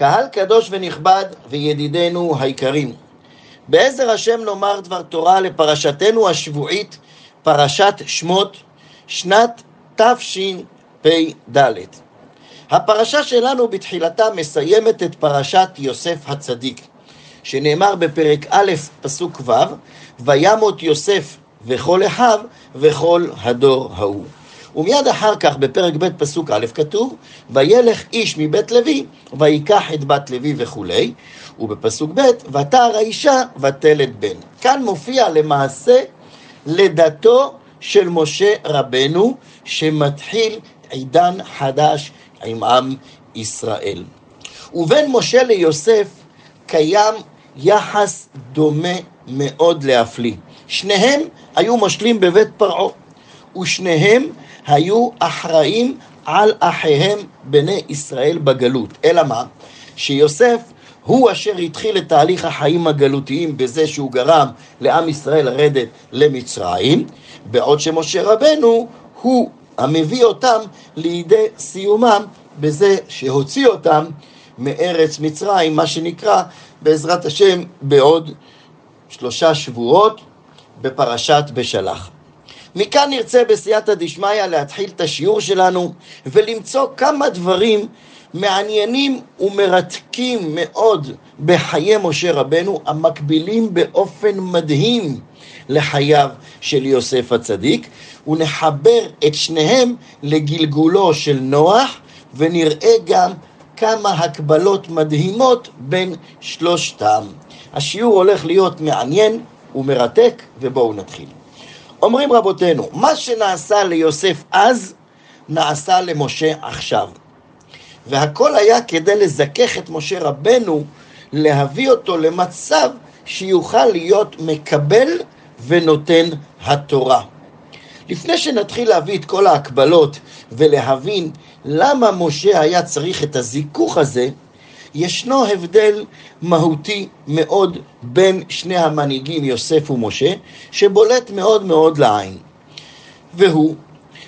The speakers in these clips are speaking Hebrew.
קהל קדוש ונכבד וידידינו היקרים, בעזר השם נאמר דבר תורה לפרשתנו השבועית, פרשת שמות, שנת תשפ"ד. הפרשה שלנו בתחילתה מסיימת את פרשת יוסף הצדיק, שנאמר בפרק א', פסוק ו', וימות יוסף וכל אחיו וכל הדור ההוא. ומיד אחר כך בפרק ב' פסוק א' כתוב, וילך איש מבית לוי, ויקח את בת לוי וכולי, ובפסוק ב', ותער האישה ותלת בן. כאן מופיע למעשה לידתו של משה רבנו, שמתחיל עידן חדש עם עם ישראל. ובין משה ליוסף קיים יחס דומה מאוד להפליא. שניהם היו משלים בבית פרעה, ושניהם היו אחראים על אחיהם בני ישראל בגלות. אלא מה? שיוסף הוא אשר התחיל את תהליך החיים הגלותיים בזה שהוא גרם לעם ישראל לרדת למצרים, בעוד שמשה רבנו הוא המביא אותם לידי סיומם בזה שהוציא אותם מארץ מצרים, מה שנקרא בעזרת השם בעוד שלושה שבועות בפרשת בשלח. מכאן נרצה בסייעתא דשמיא להתחיל את השיעור שלנו ולמצוא כמה דברים מעניינים ומרתקים מאוד בחיי משה רבנו, המקבילים באופן מדהים לחייו של יוסף הצדיק, ונחבר את שניהם לגלגולו של נוח, ונראה גם כמה הקבלות מדהימות בין שלושתם. השיעור הולך להיות מעניין ומרתק, ובואו נתחיל. אומרים רבותינו, מה שנעשה ליוסף אז, נעשה למשה עכשיו. והכל היה כדי לזכך את משה רבנו, להביא אותו למצב שיוכל להיות מקבל ונותן התורה. לפני שנתחיל להביא את כל ההקבלות ולהבין למה משה היה צריך את הזיכוך הזה, ישנו הבדל מהותי מאוד בין שני המנהיגים יוסף ומשה, שבולט מאוד מאוד לעין. והוא,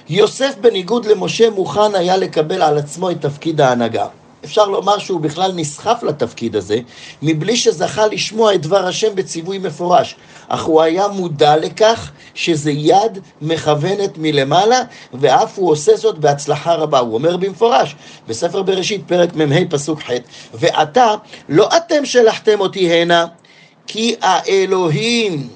יוסף בניגוד למשה מוכן היה לקבל על עצמו את תפקיד ההנהגה. אפשר לומר שהוא בכלל נסחף לתפקיד הזה, מבלי שזכה לשמוע את דבר השם בציווי מפורש. אך הוא היה מודע לכך שזה יד מכוונת מלמעלה, ואף הוא עושה זאת בהצלחה רבה. הוא אומר במפורש, בספר בראשית, פרק מ"ה, פסוק ח', ועתה, לא אתם שלחתם אותי הנה, כי האלוהים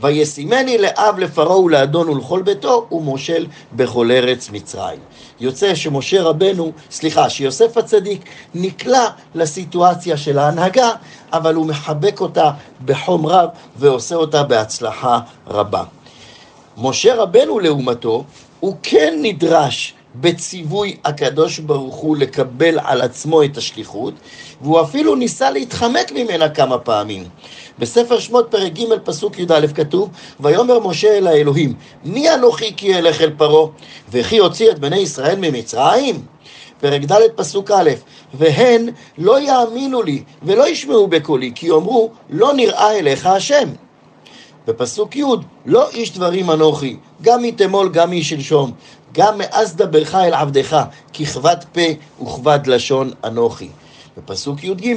וישימני לאב לפרעה ולאדון ולכל ביתו, ומושל בכל ארץ מצרים. יוצא שמשה רבנו, סליחה, שיוסף הצדיק נקלע לסיטואציה של ההנהגה, אבל הוא מחבק אותה בחום רב ועושה אותה בהצלחה רבה. משה רבנו לעומתו, הוא כן נדרש בציווי הקדוש ברוך הוא לקבל על עצמו את השליחות, והוא אפילו ניסה להתחמק ממנה כמה פעמים. בספר שמות פרק ג' פסוק י"א כתוב, ויאמר משה אל האלוהים, מי אנוכי כי אלך אל פרעה, וכי הוציא את בני ישראל ממצרים? פרק ד' פסוק א', והן לא יאמינו לי ולא ישמעו בקולי, כי יאמרו, לא נראה אליך השם. בפסוק י', לא איש דברים אנוכי, גם מתמול גם משלשום, גם מאז דברך אל עבדך, ככבד פה וכבד לשון אנוכי. בפסוק י"ג,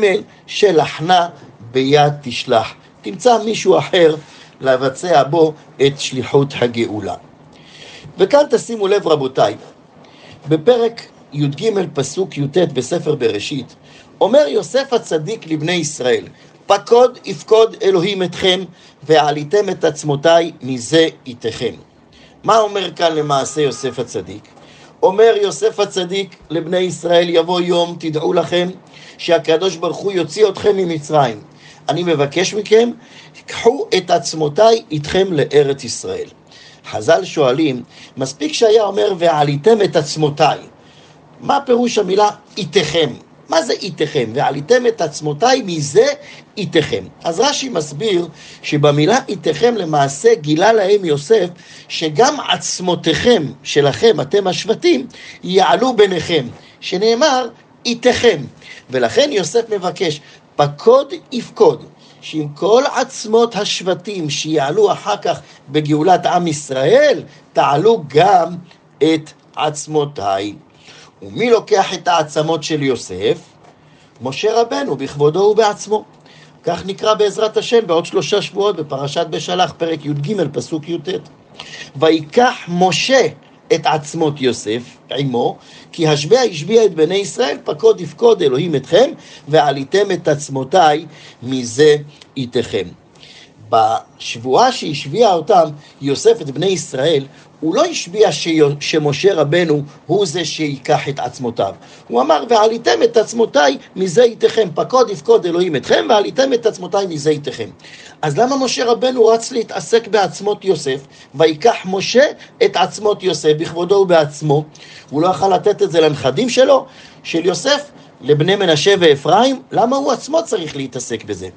שלחנה ביד תשלח. תמצא מישהו אחר לבצע בו את שליחות הגאולה. וכאן תשימו לב רבותיי, בפרק י"ג פסוק י"ט בספר בראשית, אומר יוסף הצדיק לבני ישראל, פקוד יפקוד אלוהים אתכם, ועליתם את עצמותיי מזה איתכם. מה אומר כאן למעשה יוסף הצדיק? אומר יוסף הצדיק לבני ישראל, יבוא יום, תדעו לכם, שהקדוש ברוך הוא יוציא אתכם ממצרים. אני מבקש מכם, קחו את עצמותיי איתכם לארץ ישראל. חז"ל שואלים, מספיק שהיה אומר ועליתם את עצמותיי. מה פירוש המילה איתכם? מה זה איתכם? ועליתם את עצמותיי מזה איתכם. אז רש"י מסביר שבמילה איתכם למעשה גילה להם יוסף שגם עצמותיכם שלכם, אתם השבטים, יעלו ביניכם, שנאמר איתכם. ולכן יוסף מבקש, פקוד יפקוד, שעם כל עצמות השבטים שיעלו אחר כך בגאולת עם ישראל, תעלו גם את עצמותיי. ומי לוקח את העצמות של יוסף? משה רבנו בכבודו ובעצמו. כך נקרא בעזרת השם בעוד שלושה שבועות בפרשת בשלח, פרק י"ג, פסוק י"ט. ויקח משה את עצמות יוסף עמו, כי השבע השביע את בני ישראל, פקוד יפקוד אלוהים אתכם, ועליתם את עצמותיי מזה איתכם. בשבועה שהשביע אותם יוסף את בני ישראל, הוא לא השביע שמשה רבנו הוא זה שיקח את עצמותיו. הוא אמר, ועליתם את עצמותיי מזה איתכם, פקוד יפקוד אלוהים אתכם, ועליתם את עצמותיי מזה איתכם. אז למה משה רבנו רץ להתעסק בעצמות יוסף, ויקח משה את עצמות יוסף בכבודו ובעצמו? הוא לא יכל לתת את זה לנכדים שלו, של יוסף? לבני מנשה ואפרים, למה הוא עצמו צריך להתעסק בזה?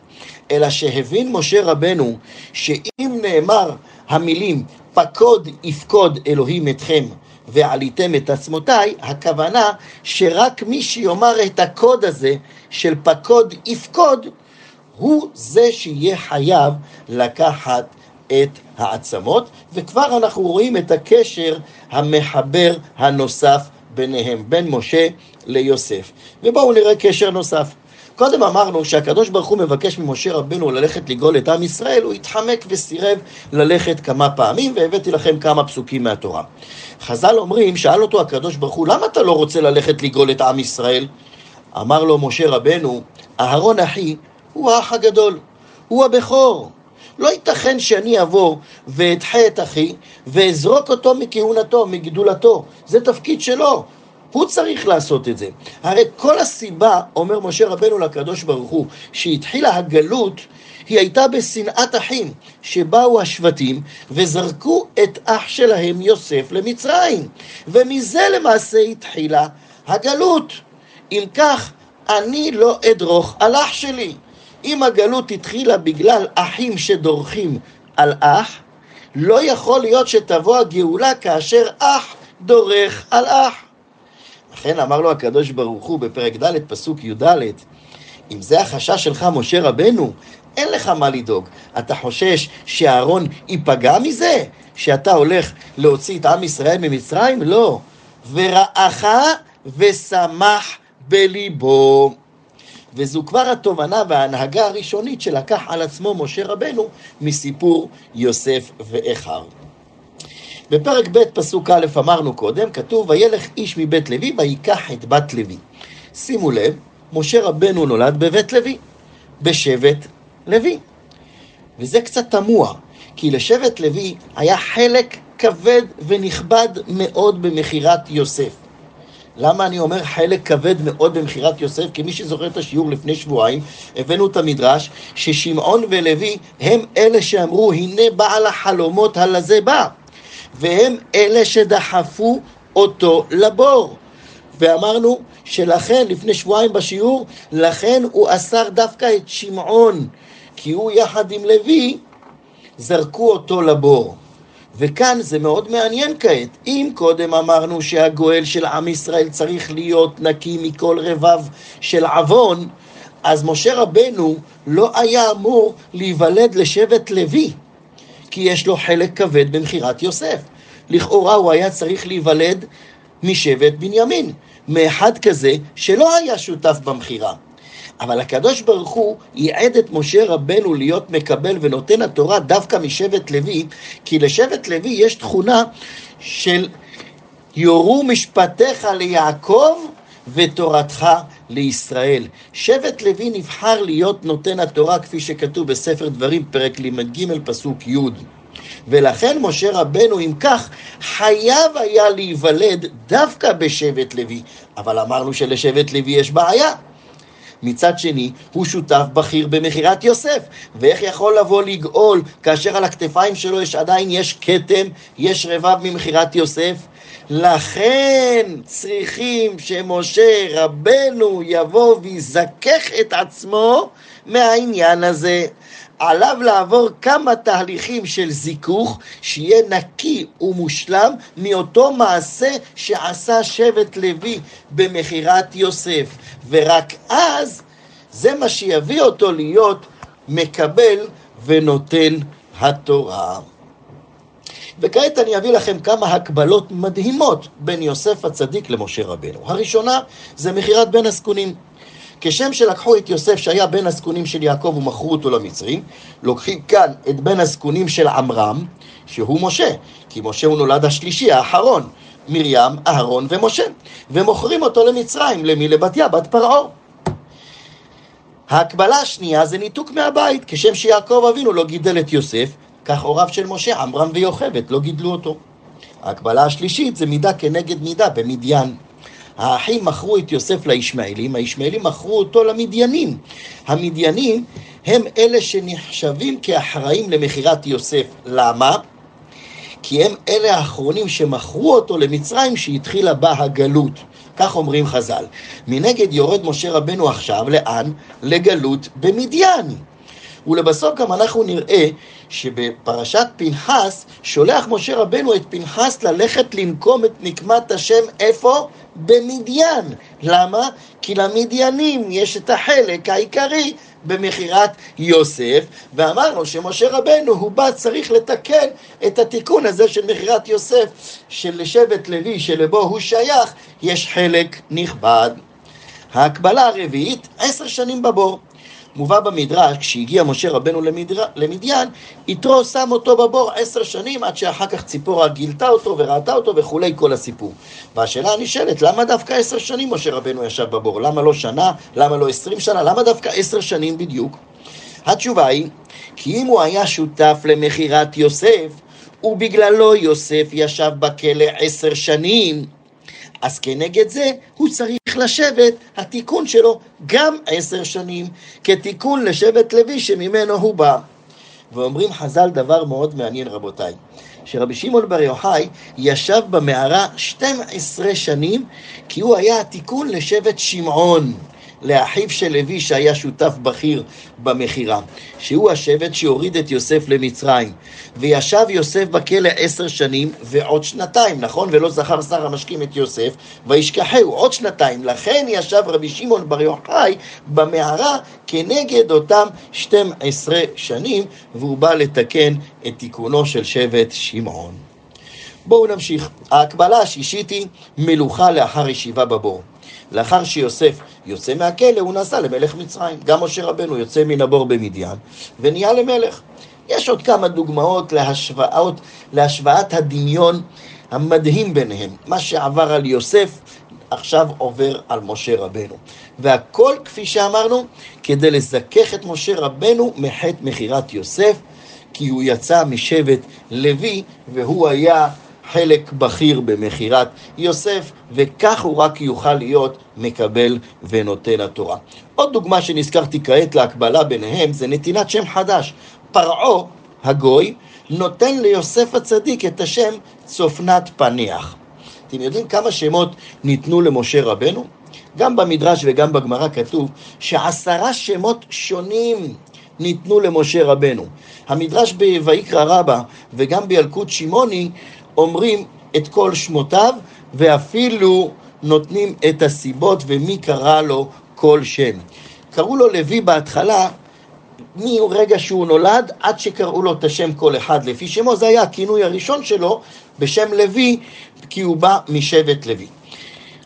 אלא שהבין משה רבנו שאם נאמר המילים פקוד יפקוד אלוהים אתכם ועליתם את עצמותיי, הכוונה שרק מי שיאמר את הקוד הזה של פקוד יפקוד, הוא זה שיהיה חייב לקחת את העצמות, וכבר אנחנו רואים את הקשר המחבר הנוסף ביניהם, בין משה ליוסף. ובואו נראה קשר נוסף. קודם אמרנו שהקדוש ברוך הוא מבקש ממשה רבנו ללכת לגאול את עם ישראל, הוא התחמק וסירב ללכת כמה פעמים, והבאתי לכם כמה פסוקים מהתורה. חז"ל אומרים, שאל אותו הקדוש ברוך הוא, למה אתה לא רוצה ללכת לגאול את עם ישראל? אמר לו משה רבנו, אהרון אחי הוא האח הגדול, הוא הבכור. לא ייתכן שאני אבוא ואדחה את אחי ואזרוק אותו מכהונתו, מגדולתו. זה תפקיד שלו. הוא צריך לעשות את זה. הרי כל הסיבה, אומר משה רבנו לקדוש ברוך הוא, שהתחילה הגלות, היא הייתה בשנאת אחים, שבאו השבטים וזרקו את אח שלהם יוסף למצרים. ומזה למעשה התחילה הגלות. אם כך, אני לא אדרוך על אח שלי. אם הגלות התחילה בגלל אחים שדורכים על אח, לא יכול להיות שתבוא הגאולה כאשר אח דורך על אח. לכן אמר לו הקדוש ברוך הוא בפרק ד' פסוק י"ד, אם זה החשש שלך, משה רבנו, אין לך מה לדאוג. אתה חושש שאהרון ייפגע מזה? שאתה הולך להוציא את עם ישראל ממצרים? לא. ורעך ושמח בליבו. וזו כבר התובנה וההנהגה הראשונית שלקח על עצמו משה רבנו מסיפור יוסף ואיכר. בפרק ב' פסוק א' אמרנו קודם, כתוב וילך איש מבית לוי ויקח את בת לוי. שימו לב, משה רבנו נולד בבית לוי, בשבט לוי. וזה קצת תמוה, כי לשבט לוי היה חלק כבד ונכבד מאוד במכירת יוסף. למה אני אומר חלק כבד מאוד במכירת יוסף? כי מי שזוכר את השיעור לפני שבועיים, הבאנו את המדרש, ששמעון ולוי הם אלה שאמרו, הנה בעל החלומות הלזה בא. והם אלה שדחפו אותו לבור. ואמרנו שלכן, לפני שבועיים בשיעור, לכן הוא אסר דווקא את שמעון, כי הוא יחד עם לוי זרקו אותו לבור. וכאן זה מאוד מעניין כעת. אם קודם אמרנו שהגואל של עם ישראל צריך להיות נקי מכל רבב של עוון, אז משה רבנו לא היה אמור להיוולד לשבט לוי, כי יש לו חלק כבד במכירת יוסף. לכאורה הוא היה צריך להיוולד משבט בנימין, מאחד כזה שלא היה שותף במכירה. אבל הקדוש ברוך הוא ייעד את משה רבנו להיות מקבל ונותן התורה דווקא משבט לוי, כי לשבט לוי יש תכונה של יורו משפטיך ליעקב ותורתך לישראל. שבט לוי נבחר להיות נותן התורה כפי שכתוב בספר דברים, פרק ל"ג, פסוק י'. ולכן משה רבנו, אם כך, חייב היה להיוולד דווקא בשבט לוי. אבל אמרנו שלשבט לוי יש בעיה. מצד שני, הוא שותף בכיר במכירת יוסף. ואיך יכול לבוא לגאול כאשר על הכתפיים שלו יש עדיין יש כתם, יש רבב ממכירת יוסף? לכן צריכים שמשה רבנו יבוא ויזכך את עצמו מהעניין הזה. עליו לעבור כמה תהליכים של זיכוך, שיהיה נקי ומושלם מאותו מעשה שעשה שבט לוי במכירת יוסף. ורק אז זה מה שיביא אותו להיות מקבל ונותן התורה. וכעת אני אביא לכם כמה הקבלות מדהימות בין יוסף הצדיק למשה רבנו. הראשונה זה מכירת בין הזקונים. כשם שלקחו את יוסף שהיה בן הזקונים של יעקב ומכרו אותו למצרים, לוקחים כאן את בן הזקונים של עמרם, שהוא משה, כי משה הוא נולד השלישי, האחרון, מרים, אהרון ומשה, ומוכרים אותו למצרים, למי? לבתיה, בת פרעה. ההקבלה השנייה זה ניתוק מהבית, כשם שיעקב אבינו לא גידל את יוסף, כך הוריו של משה, עמרם ויוכבד, לא גידלו אותו. ההקבלה השלישית זה מידה כנגד מידה במדיין. האחים מכרו את יוסף לישמעאלים, הישמעאלים מכרו אותו למדיינים. המדיינים הם אלה שנחשבים כאחראים למכירת יוסף. למה? כי הם אלה האחרונים שמכרו אותו למצרים שהתחילה בה הגלות. כך אומרים חז"ל. מנגד יורד משה רבנו עכשיו, לאן? לגלות במדיין. ולבסוף גם אנחנו נראה שבפרשת פנחס שולח משה רבנו את פנחס ללכת לנקום את נקמת השם איפה? במדיין. למה? כי למדיינים יש את החלק העיקרי במכירת יוסף, ואמרנו שמשה רבנו הוא בא צריך לתקן את התיקון הזה של מכירת יוסף, שלשבט לוי שלבו הוא שייך, יש חלק נכבד. ההקבלה הרביעית, עשר שנים בבור. מובא במדרש, כשהגיע משה רבנו למדר... למדיין, יתרו שם אותו בבור עשר שנים עד שאחר כך ציפורה גילתה אותו וראתה אותו וכולי כל הסיפור. והשאלה הנשאלת, למה דווקא עשר שנים משה רבנו ישב בבור? למה לא שנה? למה לא עשרים שנה? למה דווקא עשר שנים בדיוק? התשובה היא, כי אם הוא היה שותף למכירת יוסף, ובגללו יוסף ישב בכלא עשר שנים, אז כנגד זה הוא צריך לשבת, התיקון שלו גם עשר שנים, כתיקון לשבט לוי שממנו הוא בא. ואומרים חז"ל דבר מאוד מעניין רבותיי, שרבי שמעון בר יוחאי ישב במערה 12 שנים כי הוא היה התיקון לשבט שמעון. לאחיו של לוי שהיה שותף בכיר במכירה, שהוא השבט שהוריד את יוסף למצרים. וישב יוסף בכלא עשר שנים ועוד שנתיים, נכון? ולא זכר שר המשקים את יוסף, וישכחהו עוד שנתיים. לכן ישב רבי שמעון בר יוחאי במערה כנגד אותם 12 שנים, והוא בא לתקן את תיקונו של שבט שמעון. בואו נמשיך. ההקבלה השישית היא מלוכה לאחר ישיבה בבור. לאחר שיוסף יוצא מהכלא, הוא נסע למלך מצרים. גם משה רבנו יוצא מן הבור במדיין ונהיה למלך. יש עוד כמה דוגמאות להשוואות, להשוואת הדמיון המדהים ביניהם. מה שעבר על יוסף עכשיו עובר על משה רבנו. והכל, כפי שאמרנו, כדי לזכך את משה רבנו מחטא מכירת יוסף, כי הוא יצא משבט לוי והוא היה חלק בכיר במכירת יוסף, וכך הוא רק יוכל להיות מקבל ונותן התורה. עוד דוגמה שנזכרתי כעת להקבלה ביניהם זה נתינת שם חדש. פרעה הגוי נותן ליוסף הצדיק את השם צופנת פניח. אתם יודעים כמה שמות ניתנו למשה רבנו? גם במדרש וגם בגמרא כתוב שעשרה שמות שונים ניתנו למשה רבנו. המדרש בויקרא רבא וגם בילקוט שמעוני אומרים את כל שמותיו, ואפילו נותנים את הסיבות ומי קרא לו כל שם. קראו לו לוי בהתחלה, מרגע שהוא נולד עד שקראו לו את השם כל אחד לפי שמו, זה היה הכינוי הראשון שלו בשם לוי, כי הוא בא משבט לוי.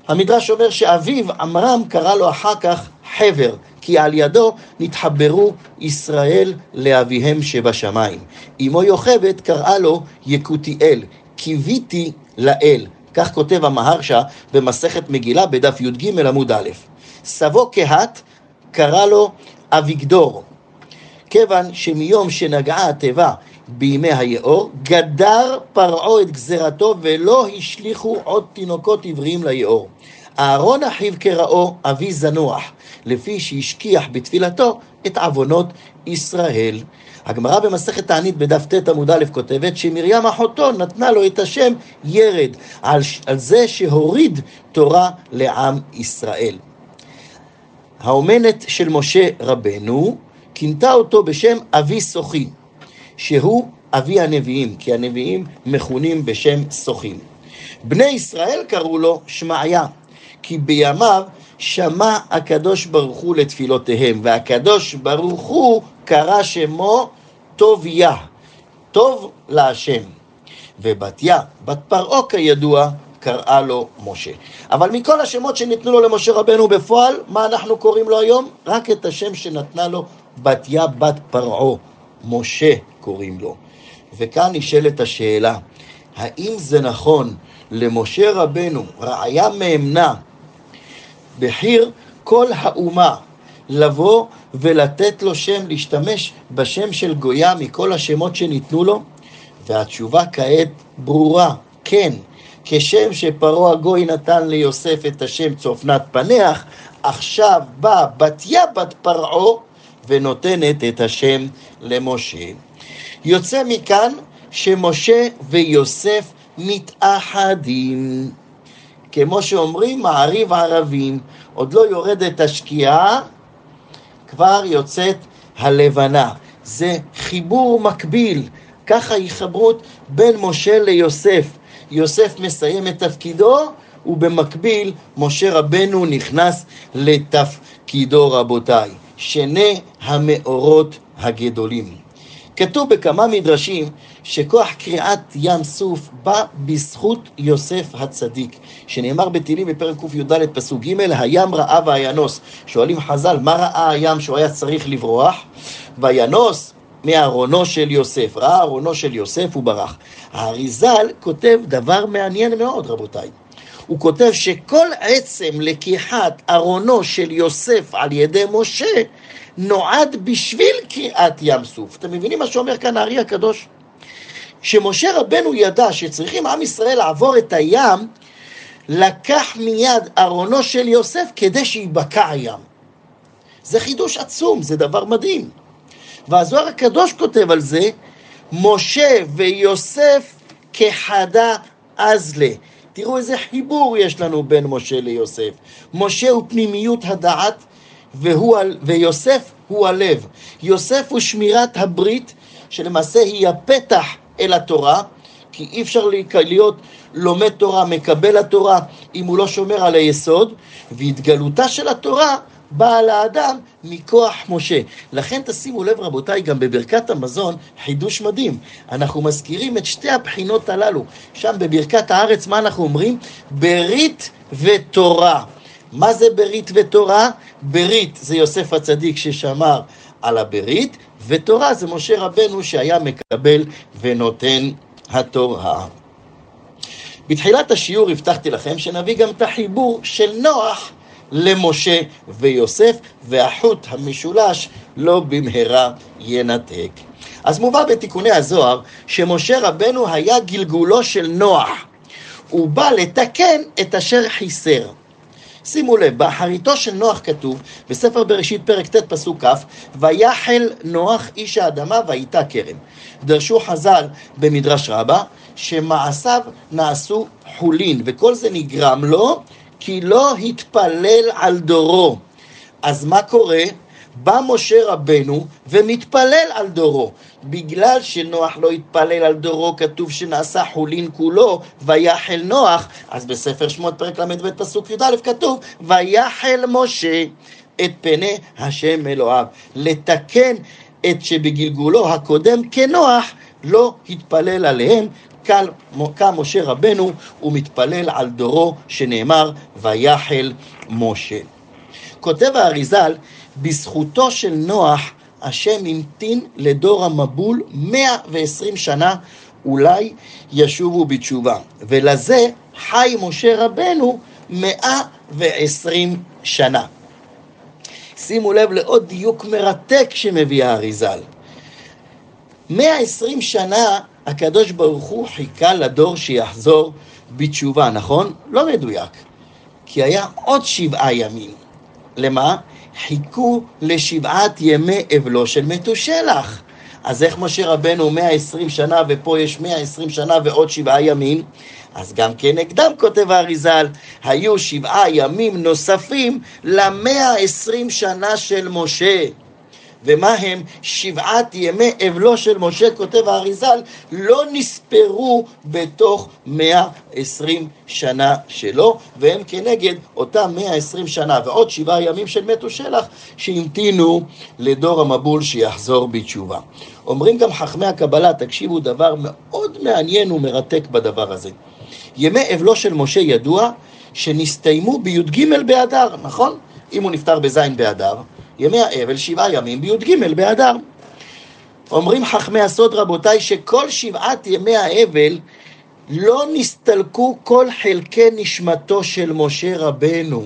המדרש אומר שאביו, עמרם, קרא לו אחר כך חבר, כי על ידו נתחברו ישראל לאביהם שבשמיים. אמו יוכבד קראה לו יקותיאל, קיוויתי לאל. כך כותב המהרשה במסכת מגילה בדף י"ג עמוד א'. סבו קהת קרא לו אביגדור, כיוון שמיום שנגעה התיבה בימי היאור, גדר פרעה את גזירתו ולא השליכו עוד תינוקות עבריים ליאור. אהרון אחיו קראו אבי זנוח, לפי שהשכיח בתפילתו את עוונות ישראל. הגמרא במסכת תענית בדף ט עמוד א' כותבת שמרים אחותו נתנה לו את השם ירד, על, על זה שהוריד תורה לעם ישראל. האומנת של משה רבנו כינתה אותו בשם אבי סוחי, שהוא אבי הנביאים, כי הנביאים מכונים בשם סוחים. בני ישראל קראו לו שמעיה, כי בימיו שמע הקדוש ברוך הוא לתפילותיהם, והקדוש ברוך הוא קרא שמו טוביה, טוב להשם. ובתיה, בת פרעה כידוע, קראה לו משה. אבל מכל השמות שניתנו לו למשה רבנו בפועל, מה אנחנו קוראים לו היום? רק את השם שנתנה לו בתיה בת פרעה, משה קוראים לו. וכאן נשאלת השאלה, האם זה נכון למשה רבנו, רעיה מאמנה, בחיר כל האומה, לבוא ולתת לו שם, להשתמש בשם של גויה מכל השמות שניתנו לו? והתשובה כעת ברורה, כן. כשם שפרעה הגוי נתן ליוסף את השם צופנת פנח, עכשיו באה בתיה בת פרעה ונותנת את השם למשה. יוצא מכאן שמשה ויוסף מתאחדים. כמו שאומרים, מעריב ערבים, עוד לא יורדת השקיעה, כבר יוצאת הלבנה. זה חיבור מקביל, ככה היחברות בין משה ליוסף. יוסף מסיים את תפקידו, ובמקביל משה רבנו נכנס לתפקידו רבותיי. שני המאורות הגדולים. כתוב בכמה מדרשים שכוח קריעת ים סוף בא בזכות יוסף הצדיק, שנאמר בתהילים בפרק קי"ד פסוק ג' הים ראה וינוס. שואלים חז"ל, מה ראה הים שהוא היה צריך לברוח? וינוס מארונו של יוסף. ראה ארונו של יוסף וברח. האריזל כותב דבר מעניין מאוד, רבותיי. הוא כותב שכל עצם לקיחת ארונו של יוסף על ידי משה נועד בשביל קריעת ים סוף. אתם מבינים מה שאומר כאן הארי הקדוש? שמשה רבנו ידע שצריכים עם ישראל לעבור את הים, לקח מיד ארונו של יוסף כדי שיבקע הים. זה חידוש עצום, זה דבר מדהים. והזוהר הקדוש כותב על זה, משה ויוסף כחדה אזלה. תראו איזה חיבור יש לנו בין משה ליוסף. משה הוא פנימיות הדעת, והוא, ויוסף הוא הלב. יוסף הוא שמירת הברית, שלמעשה היא הפתח אל התורה, כי אי אפשר להיות לומד תורה, מקבל התורה, אם הוא לא שומר על היסוד, והתגלותה של התורה באה לאדם מכוח משה. לכן תשימו לב רבותיי, גם בברכת המזון, חידוש מדהים. אנחנו מזכירים את שתי הבחינות הללו. שם בברכת הארץ, מה אנחנו אומרים? ברית ותורה. מה זה ברית ותורה? ברית זה יוסף הצדיק ששמר על הברית, ותורה זה משה רבנו שהיה מקבל ונותן התורה. בתחילת השיעור הבטחתי לכם שנביא גם את החיבור של נוח למשה ויוסף, והחוט המשולש לא במהרה ינתק. אז מובא בתיקוני הזוהר שמשה רבנו היה גלגולו של נוח. הוא בא לתקן את אשר חיסר. שימו לב, באחריתו של נוח כתוב, בספר בראשית פרק ט' פסוק כ', ויחל נוח איש האדמה והייתה כרם. דרשו חז"ל במדרש רבה, שמעשיו נעשו חולין, וכל זה נגרם לו כי לא התפלל על דורו. אז מה קורה? בא משה רבנו ומתפלל על דורו. בגלל שנוח לא התפלל על דורו, כתוב שנעשה חולין כולו, ויחל נוח, אז בספר שמות פרק ל"ב פסוק י"א כתוב, ויחל משה את פני השם אלוהיו. לתקן את שבגלגולו הקודם כנוח, לא התפלל עליהם, קם משה רבנו ומתפלל על דורו שנאמר ויחל משה. כותב האריזל, בזכותו של נוח השם המתין לדור המבול 120 שנה, אולי ישובו בתשובה. ולזה חי משה רבנו 120 שנה. שימו לב לעוד דיוק מרתק שמביא האריזל. 120 שנה הקדוש ברוך הוא חיכה לדור שיחזור בתשובה, נכון? לא מדויק. כי היה עוד שבעה ימים. למה? חיכו לשבעת ימי אבלו של מתושלח. אז איך משה רבנו 120 שנה ופה יש 120 שנה ועוד שבעה ימים? אז גם כנגדם כותב האריזל, היו שבעה ימים נוספים למאה עשרים שנה של משה. ומה הם שבעת ימי אבלו של משה, כותב האריזל, לא נספרו בתוך 120 שנה שלו, והם כנגד אותם 120 שנה ועוד שבעה ימים של מתו שלח שהמתינו לדור המבול שיחזור בתשובה. אומרים גם חכמי הקבלה, תקשיבו דבר מאוד מעניין ומרתק בדבר הזה. ימי אבלו של משה ידוע שנסתיימו בי"ג באדר, נכון? אם הוא נפטר בז' באדר, ימי האבל שבעה ימים בי"ג באדר. אומרים חכמי הסוד רבותיי שכל שבעת ימי האבל לא נסתלקו כל חלקי נשמתו של משה רבנו.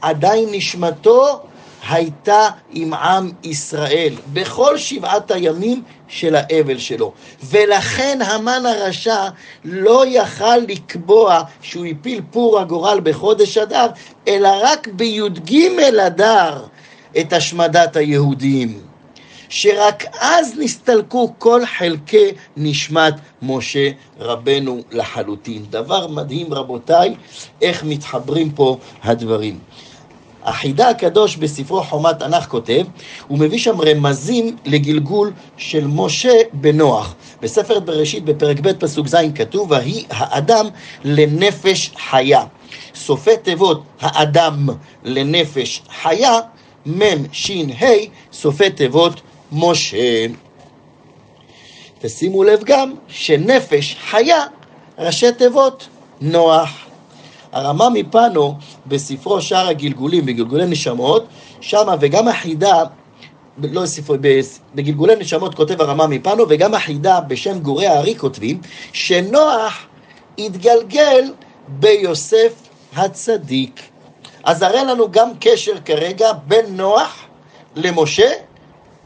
עדיין נשמתו הייתה עם עם ישראל בכל שבעת הימים של האבל שלו. ולכן המן הרשע לא יכל לקבוע שהוא הפיל פור הגורל בחודש אדר, אלא רק בי"ג אדר את השמדת היהודים. שרק אז נסתלקו כל חלקי נשמת משה רבנו לחלוטין. דבר מדהים רבותיי, איך מתחברים פה הדברים. החידה הקדוש בספרו חומת תנ"ך כותב, הוא מביא שם רמזים לגלגול של משה בנוח. בספר בראשית בפרק ב' פסוק ז' כתוב, ויהי האדם לנפש חיה. סופי תיבות האדם לנפש חיה, מ' ש' ה', סופי תיבות משה. ושימו לב גם שנפש חיה, ראשי תיבות נוח. הרמה מפנו בספרו שער הגלגולים, בגלגולי נשמות, שמה וגם החידה, לא ספרו, בגלגולי נשמות כותב הרמה מפנו, וגם החידה בשם גורי הארי כותבים, שנוח התגלגל ביוסף הצדיק. אז הרי לנו גם קשר כרגע בין נוח למשה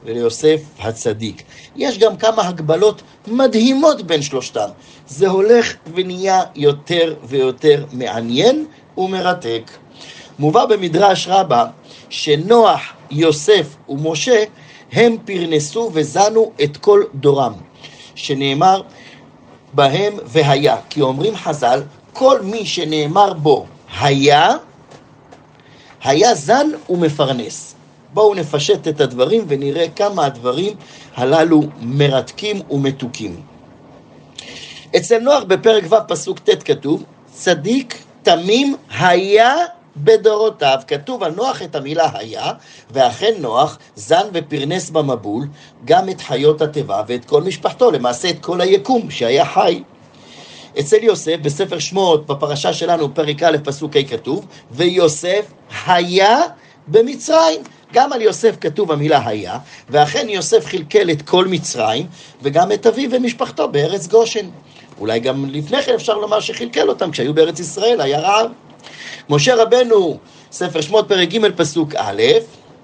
וליוסף הצדיק. יש גם כמה הגבלות מדהימות בין שלושתם. זה הולך ונהיה יותר ויותר מעניין ומרתק. מובא במדרש רבה שנוח, יוסף ומשה הם פרנסו וזנו את כל דורם, שנאמר בהם והיה. כי אומרים חז"ל, כל מי שנאמר בו היה, היה זן ומפרנס. בואו נפשט את הדברים ונראה כמה הדברים הללו מרתקים ומתוקים. אצל נוח בפרק ו' פסוק ט' כתוב, צדיק תמים היה בדורותיו. כתוב על נוח את המילה היה, ואכן נוח זן ופרנס במבול גם את חיות התיבה ואת כל משפחתו, למעשה את כל היקום שהיה חי. אצל יוסף, בספר שמות, בפרשה שלנו, פרק א', פסוק ה' כתוב, ויוסף היה במצרים. גם על יוסף כתוב המילה היה, ואכן יוסף חלקל את כל מצרים, וגם את אביו ומשפחתו בארץ גושן. אולי גם לפני כן אפשר לומר שחלקל אותם כשהיו בארץ ישראל, היה רעב. משה רבנו, ספר שמות פרק ג' פסוק א',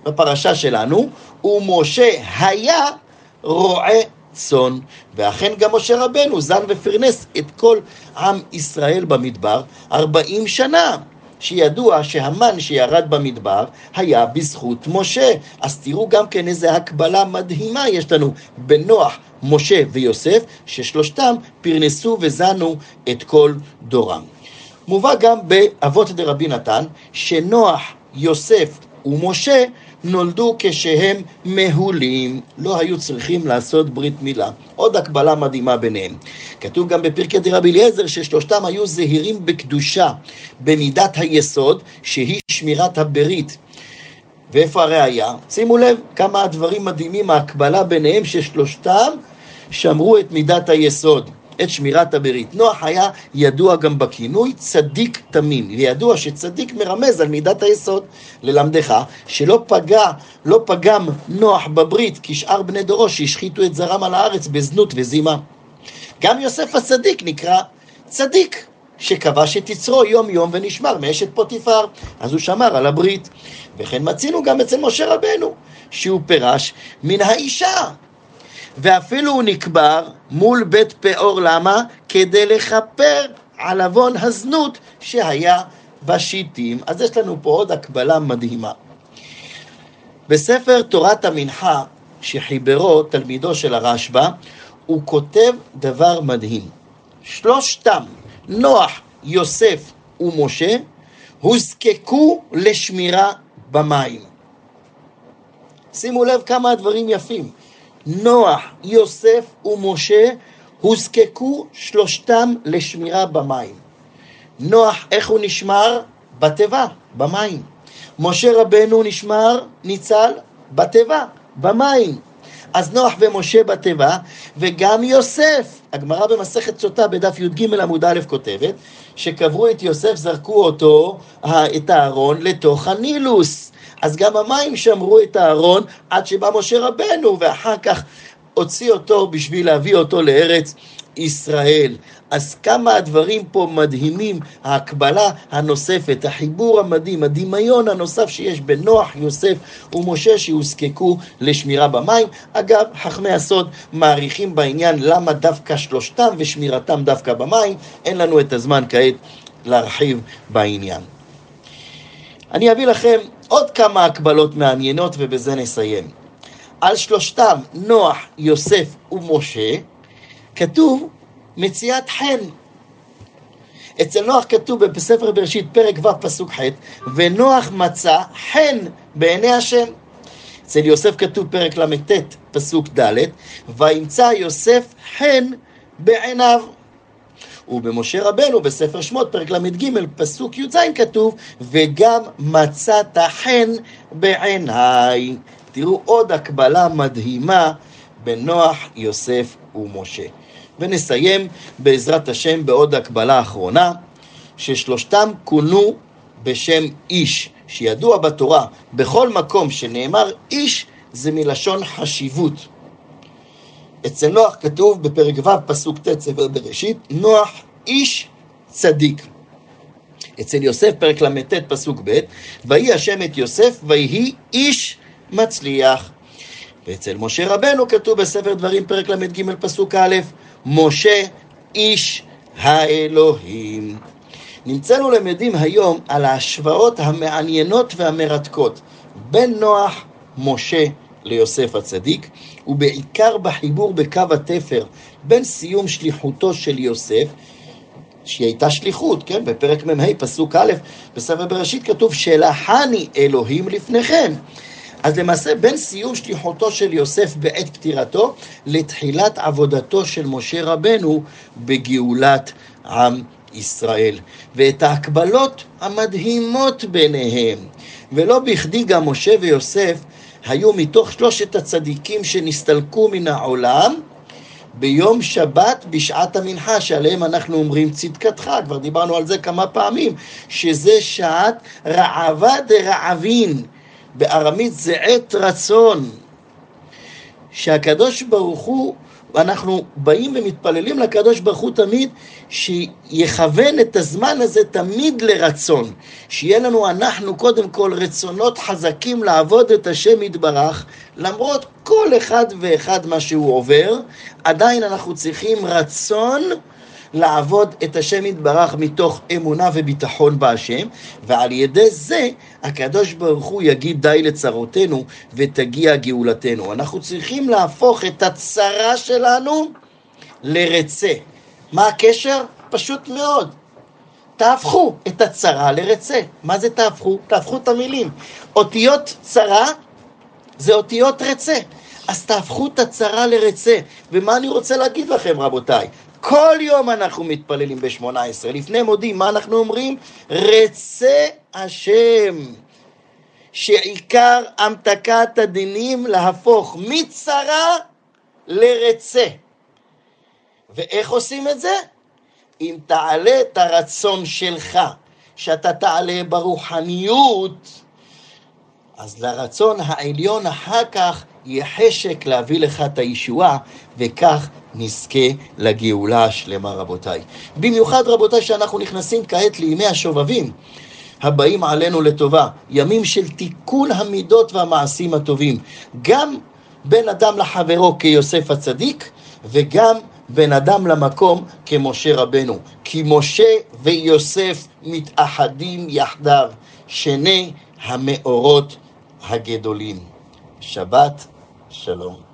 בפרשה שלנו, ומשה היה רועה צאן, ואכן גם משה רבנו זן ופרנס את כל עם ישראל במדבר ארבעים שנה. שידוע שהמן שירד במדבר היה בזכות משה. אז תראו גם כן איזה הקבלה מדהימה יש לנו בין נוח, משה ויוסף, ששלושתם פרנסו וזנו את כל דורם. מובא גם באבות דרבי נתן, שנוח, יוסף ומשה נולדו כשהם מהולים, לא היו צריכים לעשות ברית מילה. עוד הקבלה מדהימה ביניהם. כתוב גם בפרקי דרבי אליעזר ששלושתם היו זהירים בקדושה, במידת היסוד, שהיא שמירת הברית. ואיפה הראייה? שימו לב כמה הדברים מדהימים, ההקבלה ביניהם ששלושתם שמרו את מידת היסוד. את שמירת הברית. נוח היה ידוע גם בכינוי צדיק תמים, וידוע שצדיק מרמז על מידת היסוד. ללמדך שלא פגע, לא פגם נוח בברית כשאר בני דורו שהשחיתו את זרם על הארץ בזנות וזימה. גם יוסף הצדיק נקרא צדיק, שכבש את יצרו יום יום ונשמר מאשת פוטיפר, אז הוא שמר על הברית. וכן מצינו גם אצל משה רבנו, שהוא פירש מן האישה, ואפילו הוא נקבר מול בית פאור, למה? כדי לכפר על עוון הזנות שהיה בשיטים. אז יש לנו פה עוד הקבלה מדהימה. בספר תורת המנחה שחיברו תלמידו של הרשב"א, הוא כותב דבר מדהים. שלושתם, נוח, יוסף ומשה, הוזקקו לשמירה במים. שימו לב כמה הדברים יפים. נוח, יוסף ומשה הוזקקו שלושתם לשמירה במים. נוח, איך הוא נשמר? בתיבה, במים. משה רבנו נשמר, ניצל, בתיבה, במים. אז נוח ומשה בתיבה, וגם יוסף. הגמרא במסכת סוטה בדף י"ג עמוד א' כותבת, שקברו את יוסף, זרקו אותו, את הארון, לתוך הנילוס. אז גם המים שמרו את הארון עד שבא משה רבנו, ואחר כך הוציא אותו בשביל להביא אותו לארץ ישראל. אז כמה הדברים פה מדהימים, ההקבלה הנוספת, החיבור המדהים, הדמיון הנוסף שיש בין נוח, יוסף ומשה שהוזקקו לשמירה במים. אגב, חכמי הסוד מעריכים בעניין למה דווקא שלושתם ושמירתם דווקא במים, אין לנו את הזמן כעת להרחיב בעניין. אני אביא לכם עוד כמה הקבלות מעניינות ובזה נסיים. על שלושתם, נוח, יוסף ומשה, כתוב מציאת חן. אצל נוח כתוב בספר בראשית, פרק ו', פסוק ח', ונוח מצא חן בעיני השם. אצל יוסף כתוב פרק ל"ט, פסוק ד', וימצא יוסף חן בעיניו. ובמשה רבנו, בספר שמות, פרק ל"ג, פסוק י"ז כתוב, וגם מצאת חן בעיניי. תראו עוד הקבלה מדהימה בין נוח, יוסף ומשה. ונסיים בעזרת השם בעוד הקבלה אחרונה, ששלושתם כונו בשם איש, שידוע בתורה, בכל מקום שנאמר איש זה מלשון חשיבות. אצל נוח כתוב בפרק ו' פסוק ט' ספר בראשית, נוח איש צדיק. אצל יוסף פרק ל"ט פסוק ב', ויהי השם את יוסף ויהי איש מצליח. ואצל משה רבנו כתוב בספר דברים פרק ל"ג פסוק א', משה איש האלוהים. נמצאנו למדים היום על ההשוואות המעניינות והמרתקות בין נוח, משה ליוסף הצדיק, ובעיקר בחיבור בקו התפר בין סיום שליחותו של יוסף, שהיא הייתה שליחות, כן? בפרק מ"ה, פסוק א', בספר בראשית כתוב, שלחני אלוהים לפניכם. אז למעשה בין סיום שליחותו של יוסף בעת פטירתו לתחילת עבודתו של משה רבנו בגאולת עם ישראל. ואת ההקבלות המדהימות ביניהם. ולא בכדי גם משה ויוסף היו מתוך שלושת הצדיקים שנסתלקו מן העולם ביום שבת בשעת המנחה, שעליהם אנחנו אומרים צדקתך, כבר דיברנו על זה כמה פעמים, שזה שעת רעבה דרעבין. בארמית זה עת רצון, שהקדוש ברוך הוא, אנחנו באים ומתפללים לקדוש ברוך הוא תמיד, שיכוון את הזמן הזה תמיד לרצון. שיהיה לנו אנחנו קודם כל רצונות חזקים לעבוד את השם יתברך, למרות כל אחד ואחד מה שהוא עובר, עדיין אנחנו צריכים רצון לעבוד את השם יתברך מתוך אמונה וביטחון בהשם, ועל ידי זה הקדוש ברוך הוא יגיד די לצרותינו ותגיע גאולתנו. אנחנו צריכים להפוך את הצרה שלנו לרצה. מה הקשר? פשוט מאוד. תהפכו את הצרה לרצה. מה זה תהפכו? תהפכו את המילים. אותיות צרה זה אותיות רצה. אז תהפכו את הצרה לרצה. ומה אני רוצה להגיד לכם, רבותיי? כל יום אנחנו מתפללים ב-18. לפני מודים, מה אנחנו אומרים? רצה השם. שעיקר המתקת הדינים להפוך מצרה לרצה. ואיך עושים את זה? אם תעלה את הרצון שלך, שאתה תעלה ברוחניות, אז לרצון העליון אחר כך יהיה חשק להביא לך את הישועה, וכך נזכה לגאולה השלמה, רבותיי. במיוחד, רבותיי, שאנחנו נכנסים כעת לימי השובבים. הבאים עלינו לטובה, ימים של תיקון המידות והמעשים הטובים, גם בין אדם לחברו כיוסף הצדיק, וגם בין אדם למקום כמשה רבנו. כי משה ויוסף מתאחדים יחדיו, שני המאורות הגדולים. שבת שלום.